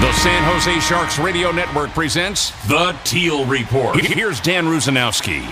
The San Jose Sharks Radio Network presents The Teal Report. Here's Dan Rusanowsky.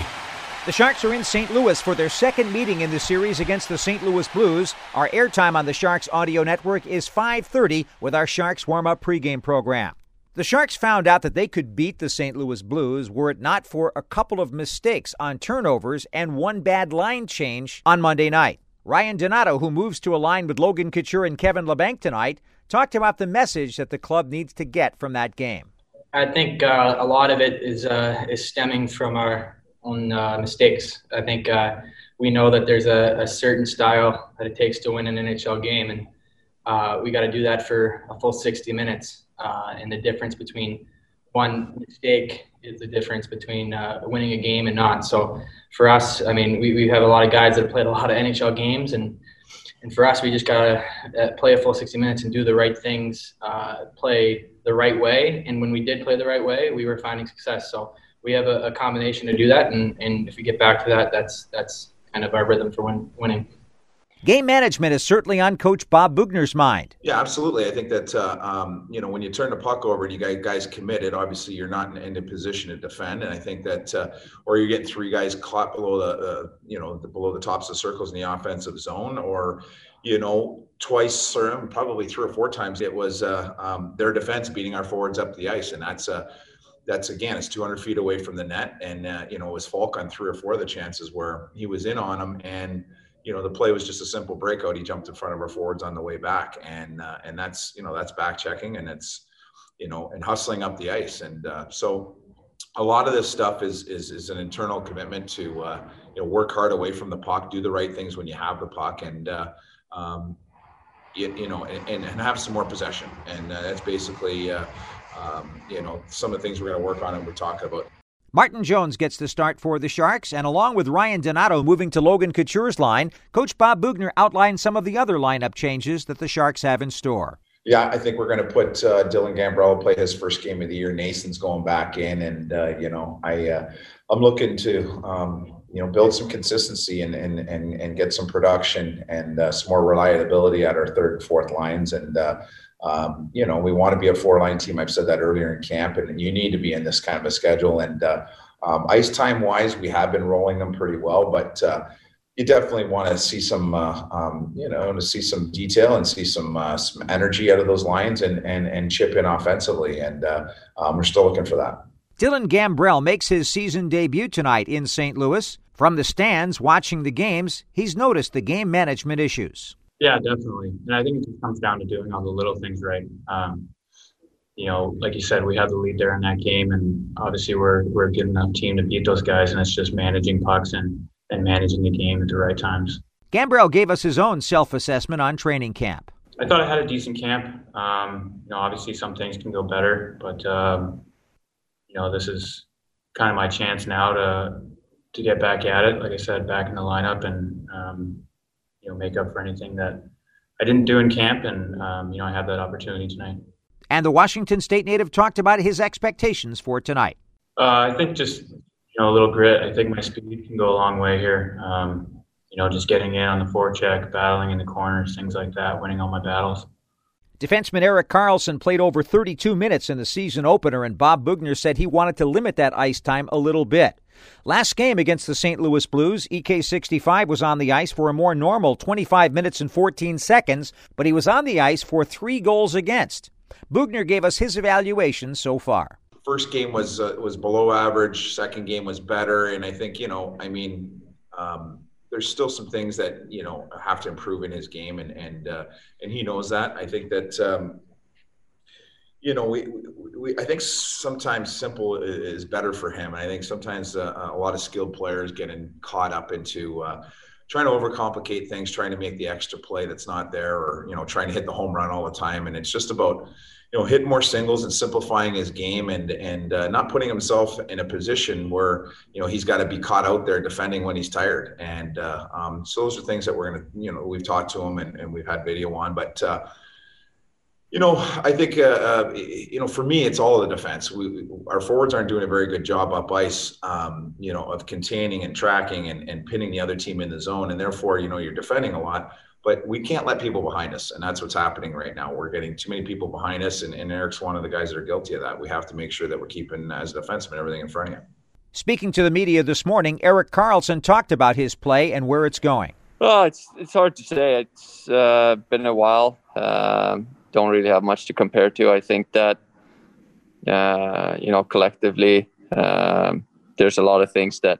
The Sharks are in St. Louis for their second meeting in the series against the St. Louis Blues. Our airtime on the Sharks audio network is 5:30 with our Sharks warm-up pregame program. The Sharks found out that they could beat the St. Louis Blues were it not for a couple of mistakes on turnovers and one bad line change on Monday night. Ryan Donato, who moves to a line with Logan Couture and Kevin Labanc tonight, talked about the message that the club needs to get from that game. I think uh, a lot of it is uh, is stemming from our own uh, mistakes. I think uh, we know that there's a, a, certain style that it takes to win an NHL game, and uh, we got to do that for a full 60 minutes uh, and the difference between one mistake is the difference between uh, winning a game and not. So for us, I mean, we, we have a lot of guys that have played a lot of NHL games, and and for us, we just gotta uh, play a full 60 minutes and do the right things, uh, play the right way. And when we did play the right way, we were finding success. So we have a, a combination to do that, and, and if we get back to that, that's that's kind of our rhythm for win, winning. Game management is certainly on Coach Bob Boughner's mind. Yeah, absolutely. I think that uh, um, you know when you turn the puck over and you guys, guys committed, obviously you're not in, in a position to defend, and I think that uh, or you're getting three guys caught below the uh, you know the, below the tops of circles in the offensive zone, or you know twice or probably three or four times it was uh, um, their defense beating our forwards up the ice, and that's uh, that's again it's 200 feet away from the net, and uh, you know it was Faulk on three or four of the chances where he was in on them and you know the play was just a simple breakout. He jumped in front of our forwards on the way back, and uh, and that's you know that's back checking and it's you know and hustling up the ice, and uh, so a lot of this stuff is is is an internal commitment to uh, you know work hard away from the puck, do the right things when you have the puck, and uh, um, you, you know and, and have some more possession, and uh, that's basically. Uh, um, you know some of the things we're going to work on and we're talking about Martin Jones gets the start for the Sharks, and along with Ryan Donato moving to Logan Couture's line, Coach Bob Boughner outlined some of the other lineup changes that the Sharks have in store. Yeah, I think we're going to put uh, Dylan Gambrell play his first game of the year. Nason's going back in, and uh, you know, I uh, I'm looking to um, you know build some consistency and and and, and get some production and uh, some more reliability at our third and fourth lines, and uh, um, you know, we want to be a four line team. I've said that earlier in camp, and you need to be in this kind of a schedule. And uh, um, ice time wise, we have been rolling them pretty well, but uh, you definitely want to see some, uh, um, you know, to see some detail and see some uh, some energy out of those lines and and and chip in offensively. And um, we're still looking for that. Dylan Gambrell makes his season debut tonight in St. Louis. From the stands, watching the games, he's noticed the game management issues. Yeah, definitely. And I think it just comes down to doing all the little things right. Um, you know, like you said, we have the lead there in that game, and obviously we're we're a good enough team to beat those guys, and it's just managing pucks and and managing the game at the right times. Gambrell gave us his own self-assessment on training camp. I thought I had a decent camp. Um, you know, obviously some things can go better, but um, you know, this is kind of my chance now to to get back at it. Like I said, back in the lineup and um, you know make up for anything that I didn't do in camp, and um, you know I have that opportunity tonight. And the Washington State native talked about his expectations for tonight. Uh, I think just you know a little grit. I think my speed can go a long way here. Um, you know, just getting in on the forecheck, battling in the corners, things like that, winning all my battles. Defenseman Erik Karlsson played over 32 minutes in the season opener, and Bob Boughner said he wanted to limit that ice time a little bit. Last game against the St. Louis Blues, EK65 was on the ice for a more normal 25 minutes and 14 seconds, but he was on the ice for three goals against. Boughner gave us his evaluation so far. First game was uh, was below average. Second game was better, and I think you know, I mean, um, there's still some things that you know have to improve in his game, and and uh, and he knows that. I think that um, you know we, we I think sometimes simple is better for him, and I think sometimes uh, a lot of skilled players getting caught up into. Uh, trying to overcomplicate things, trying to make the extra play that's not there, or you know, trying to hit the home run all the time. And it's just about you know hitting more singles and simplifying his game and and uh, not putting himself in a position where you know he's got to be caught out there defending when he's tired. And uh, um, so those are things that we're gonna you know we've talked to him and, and we've had video on, but. Uh, you know, I think uh, uh, you know for me, it's all the defense. We, our forwards aren't doing a very good job up ice, um, you know, of containing and tracking and, and pinning the other team in the zone, and therefore, you know, you're defending a lot. But we can't let people behind us, and that's what's happening right now. We're getting too many people behind us, and, and Erik's one of the guys that are guilty of that. We have to make sure that we're keeping as a defenseman everything in front of him. Speaking to the media this morning, Erik Karlsson talked about his play and where it's going. Well, it's it's hard to say. It's uh, been a while. Um, don't really have much to compare to. I think that uh, you know collectively um, there's a lot of things that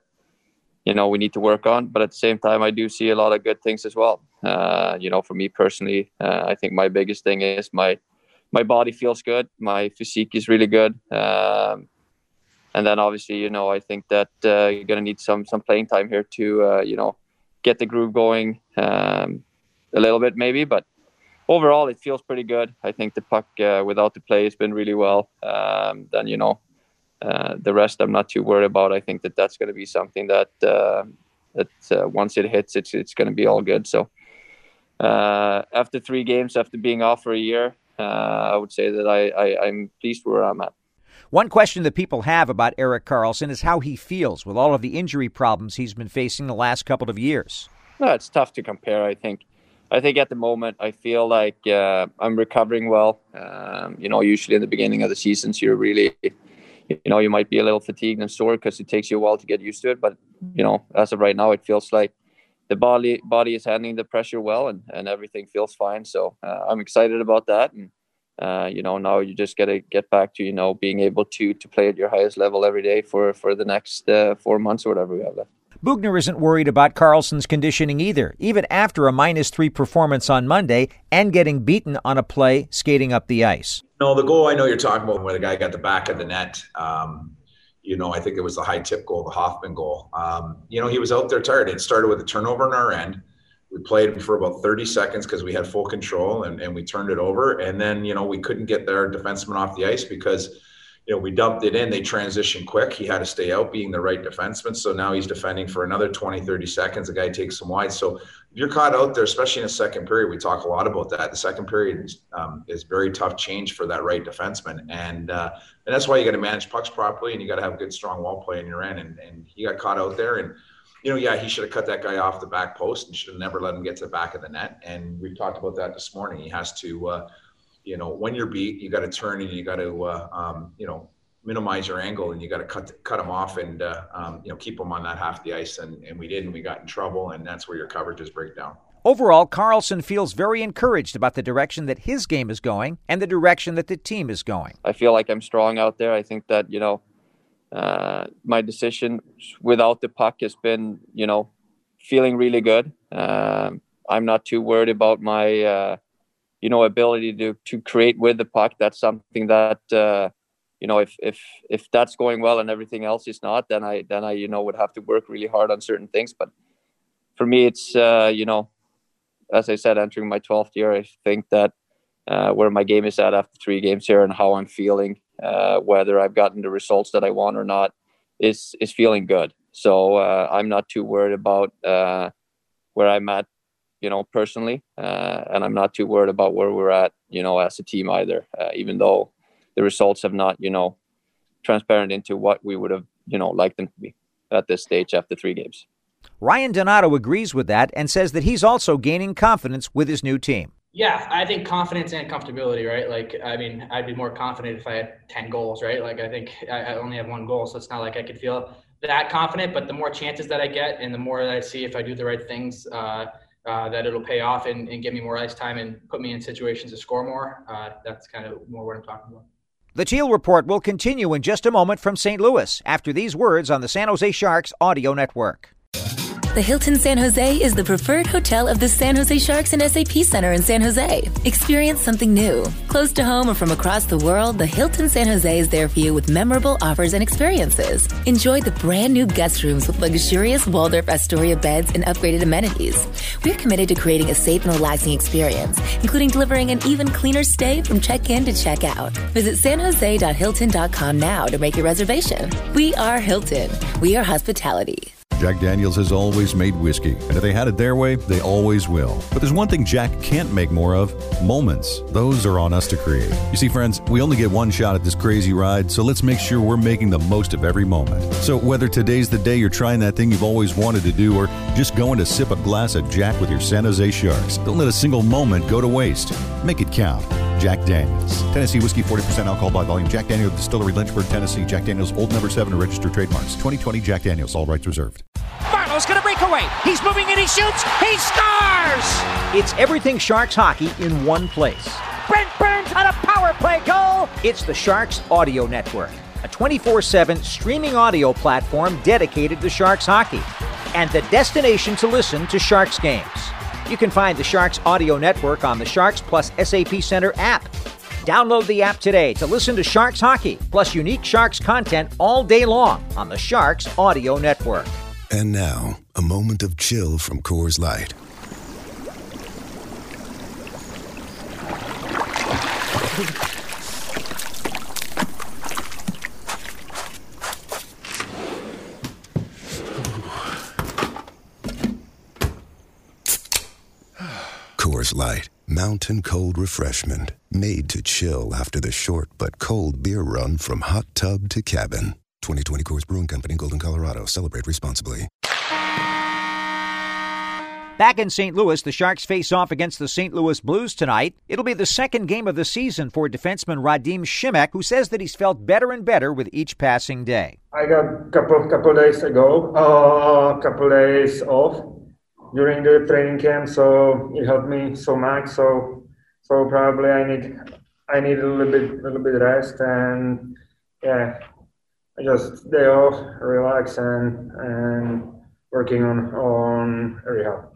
you know we need to work on, but at the same time I do see a lot of good things as well. Uh, you know, for me personally, uh, I think my biggest thing is my my body feels good, my physique is really good. Um, and then obviously, you know, I think that uh, you're gonna need some some playing time here to, uh, you know, get the groove going um, a little bit maybe. But overall, it feels pretty good. I think the puck uh, without the play has been really well. Um, then you know, uh, the rest I'm not too worried about. I think that that's going to be something that uh, that uh, once it hits, it's it's going to be all good. So uh, after three games, after being off for a year, uh, I would say that I, I I'm pleased where I'm at. One question that people have about Erik Karlsson is how he feels with all of the injury problems he's been facing the last couple of years. No, it's tough to compare. I think I think at the moment I feel like uh, I'm recovering well. Um, you know, usually in the beginning of the seasons, you're really, you know, you might be a little fatigued and sore because it takes you a while to get used to it. But you know, as of right now, it feels like the body body is handling the pressure well, and and everything feels fine. So uh, I'm excited about that. And uh, you know, now you just got to get back to you know being able to to play at your highest level every day for for the next uh, four months or whatever we have left. Boughner isn't worried about Karlsson's conditioning either, even after a minus three performance on Monday and getting beaten on a play skating up the ice. No, the goal I know you're talking about where the guy got the back of the net. Um, you know, I think it was the high tip goal, the Hoffman goal. Um, you know, he was out there tired. It started with a turnover on our end. We played for about 30 seconds because we had full control and, and we turned it over. And then, you know, we couldn't get their defenseman off the ice because you know, we dumped it in. They transitioned quick. He had to stay out being the right defenseman. So now he's defending for another 20, 30 seconds. The guy takes some wide. So if you're caught out there, especially in the second period. We talk a lot about that. The second period is, um, is very tough change for that right defenseman. And uh, and that's why you got to manage pucks properly and you got to have good, strong wall play in your end. And, and he got caught out there. And, you know, yeah, he should have cut that guy off the back post and should have never let him get to the back of the net. And we've talked about that this morning. He has to, uh, you know, when you're beat, you got to turn and you got to, uh, um, you know, minimize your angle and you got to cut cut them off and uh, um, you know keep them on that half the ice and, and we did and we got in trouble and that's where your coverages break down. Overall, Karlsson feels very encouraged about the direction that his game is going and the direction that the team is going. I feel like I'm strong out there. I think that you know uh, my decision without the puck has been you know feeling really good. Um, I'm not too worried about my uh, you know ability to to create with the puck. That's something that uh, you know if if if that's going well and everything else is not then i then i you know would have to work really hard on certain things but for me it's uh you know as i said entering my 12th year i think that uh, where my game is at after three games here and how i'm feeling uh, whether i've gotten the results that i want or not is is feeling good so uh, i'm not too worried about uh, where i'm at you know personally uh, and i'm not too worried about where we're at you know as a team either uh, even though the results have not, you know, transparent into what we would have, you know, liked them to be at this stage after three games. Ryan Donato agrees with that and says that he's also gaining confidence with his new team. Yeah, I think confidence and comfortability, right? Like, I mean, I'd be more confident if I had 10 goals, right? Like, I think I only have one goal, so it's not like I could feel that confident. But the more chances that I get and the more that I see if I do the right things, uh, uh, that it'll pay off and, and, give me more ice time and put me in situations to score more. Uh, that's kind of more what I'm talking about. The Teal Report will continue in just a moment from St. Louis after these words on the San Jose Sharks audio network. The Hilton San Jose is the preferred hotel of the San Jose Sharks and SAP Center in San Jose. Experience something new. Close to home or from across the world, the Hilton San Jose is there for you with memorable offers and experiences. Enjoy the brand new guest rooms with luxurious Waldorf Astoria beds and upgraded amenities. We're committed to creating a safe and relaxing experience, including delivering an even cleaner stay from check in to check out. Visit sanjose.hilton.com now to make your reservation. We are Hilton. We are hospitality. Jack Daniels has always made whiskey, and if they had it their way, they always will. But there's one thing Jack can't make more of moments. Those are on us to create. You see, friends, we only get one shot at this crazy ride, so let's make sure we're making the most of every moment. So whether today's the day you're trying that thing you've always wanted to do, or just going to sip a glass of Jack with your San Jose Sharks, don't let a single moment go to waste. Make it count. Jack Daniels. Tennessee whiskey, 40% alcohol by volume. Jack Daniels Distillery, Lynchburg, Tennessee. Jack Daniels, old number 7 registered trademarks. 2020 Jack Daniels, all rights reserved. Marleau's going to break away. He's moving and he shoots. He scores! It's everything Sharks hockey in one place. Brent Burns on a power play goal. It's the Sharks Audio Network, a 24 7 streaming audio platform dedicated to Sharks hockey and the destination to listen to Sharks games. You can find the Sharks Audio Network on the Sharks Plus SAP Center app. Download the app today to listen to Sharks hockey plus unique Sharks content all day long on the Sharks Audio Network. And now, a moment of chill from Coors Light. Coors Light, mountain cold refreshment, made to chill after the short but cold beer run from hot tub to cabin. 2020 Coors Brewing Company, Golden, Colorado. Celebrate responsibly. Back in St. Louis, the Sharks face off against the St. Louis Blues tonight. It'll be the second game of the season for defenseman Radim Simek, who says that he's felt better and better with each passing day. I got a couple couple days ago, a uh, couple days off during the training camp, so it helped me so much. So so probably I need I need a little bit little bit rest and yeah, I just day off, relax and and working on on rehab.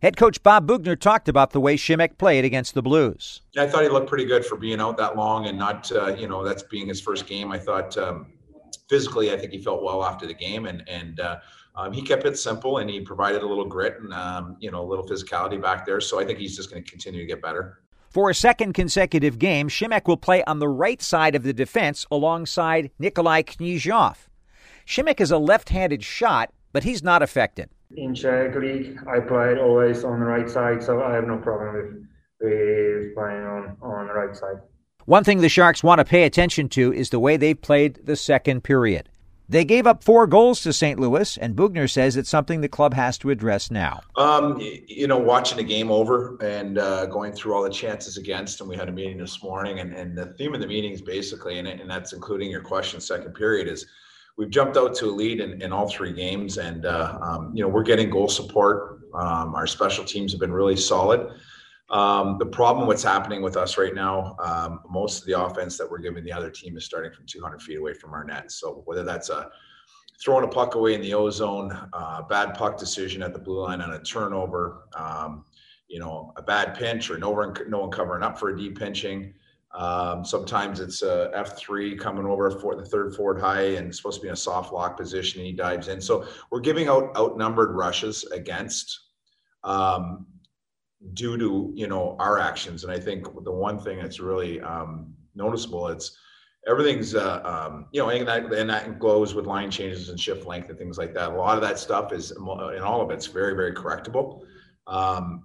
Head coach Bob Boughner talked about the way Simek played against the Blues. I thought he looked pretty good for being out that long and not, uh, you know, that's being his first game. I thought um, physically, I think he felt well after the game, and and uh, um, he kept it simple and he provided a little grit and um, you know a little physicality back there. So I think he's just going to continue to get better. For a second consecutive game, Simek will play on the right side of the defense alongside Nikolai Knyzhov. Simek is a left-handed shot, but he's not affected. In Czech League, I played always on the right side, so I have no problem with, with playing on, on the right side. One thing the Sharks want to pay attention to is the way they've played the second period. They gave up four goals to St. Louis, and Boughner says it's something the club has to address now. Um, you know, watching the game over and uh, going through all the chances against, and we had a meeting this morning, and, and the theme of the meeting is basically, and, and that's including your question, second period, is – we've jumped out to a lead in, in all three games, and uh, um, you know we're getting goal support. Um, our special teams have been really solid. Um, the problem, what's happening with us right now, um, most of the offense that we're giving the other team is starting from 200 feet away from our net. So whether that's a throwing a puck away in the ozone, uh, bad puck decision at the blue line on a turnover, um, you know, a bad pinch or no one no one covering up for a deep pinching. Um, sometimes it's a F3 coming over for the third forward high and supposed to be in a soft lock position and he dives in. So we're giving out outnumbered rushes against um, due to, you know, our actions. And I think the one thing that's really um, noticeable, it's everything's, uh, um, you know, and that, and that goes with line changes and shift length and things like that. A lot of that stuff is, in all of it's very, very correctable. Um,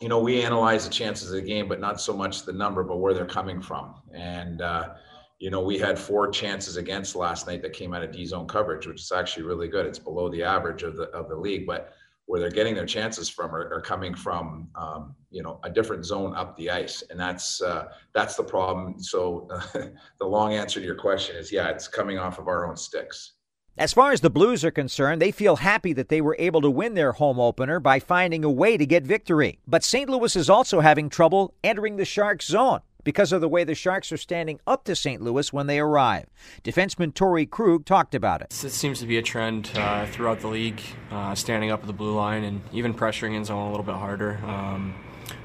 you know, we analyze the chances of the game, but not so much the number, but where they're coming from. And, uh, you know, we had four chances against last night that came out of D zone coverage, which is actually really good. It's below the average of the of the league, but where they're getting their chances from are, are coming from, um, you know, a different zone up the ice, and that's uh, that's the problem. So, uh, the long answer to your question is, yeah, it's coming off of our own sticks. As far as the Blues are concerned, they feel happy that they were able to win their home opener by finding a way to get victory. But St. Louis is also having trouble entering the Sharks' zone. Because of the way the Sharks are standing up to St. Louis when they arrive. Defenseman Torey Krug talked about it. It seems to be a trend uh, throughout the league, uh, standing up at the blue line and even pressuring in zone a little bit harder. Um,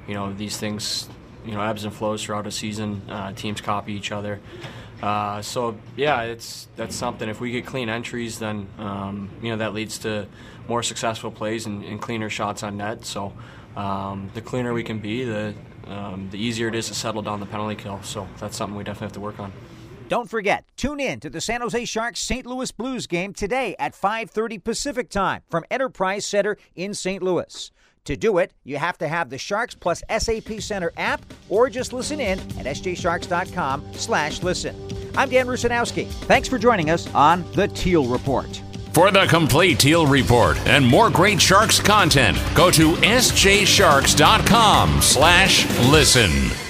you know, these things, you know, ebbs and flows throughout a season. Uh, teams copy each other. Uh, so yeah, it's that's something. If we get clean entries, then um, you know that leads to more successful plays and, and cleaner shots on net. So um, the cleaner we can be, the um, the easier it is to settle down the penalty kill. So that's something we definitely have to work on. Don't forget, tune in to the San Jose Sharks St. Louis Blues game today at 5:30 Pacific Time from Enterprise Center in St. Louis. To do it, you have to have the Sharks Plus SAP Center app or just listen in at sjsharks.com slash listen. I'm Dan Rusanowsky. Thanks for joining us on The Teal Report. For the complete Teal Report and more great Sharks content, go to sjsharks.com slash listen.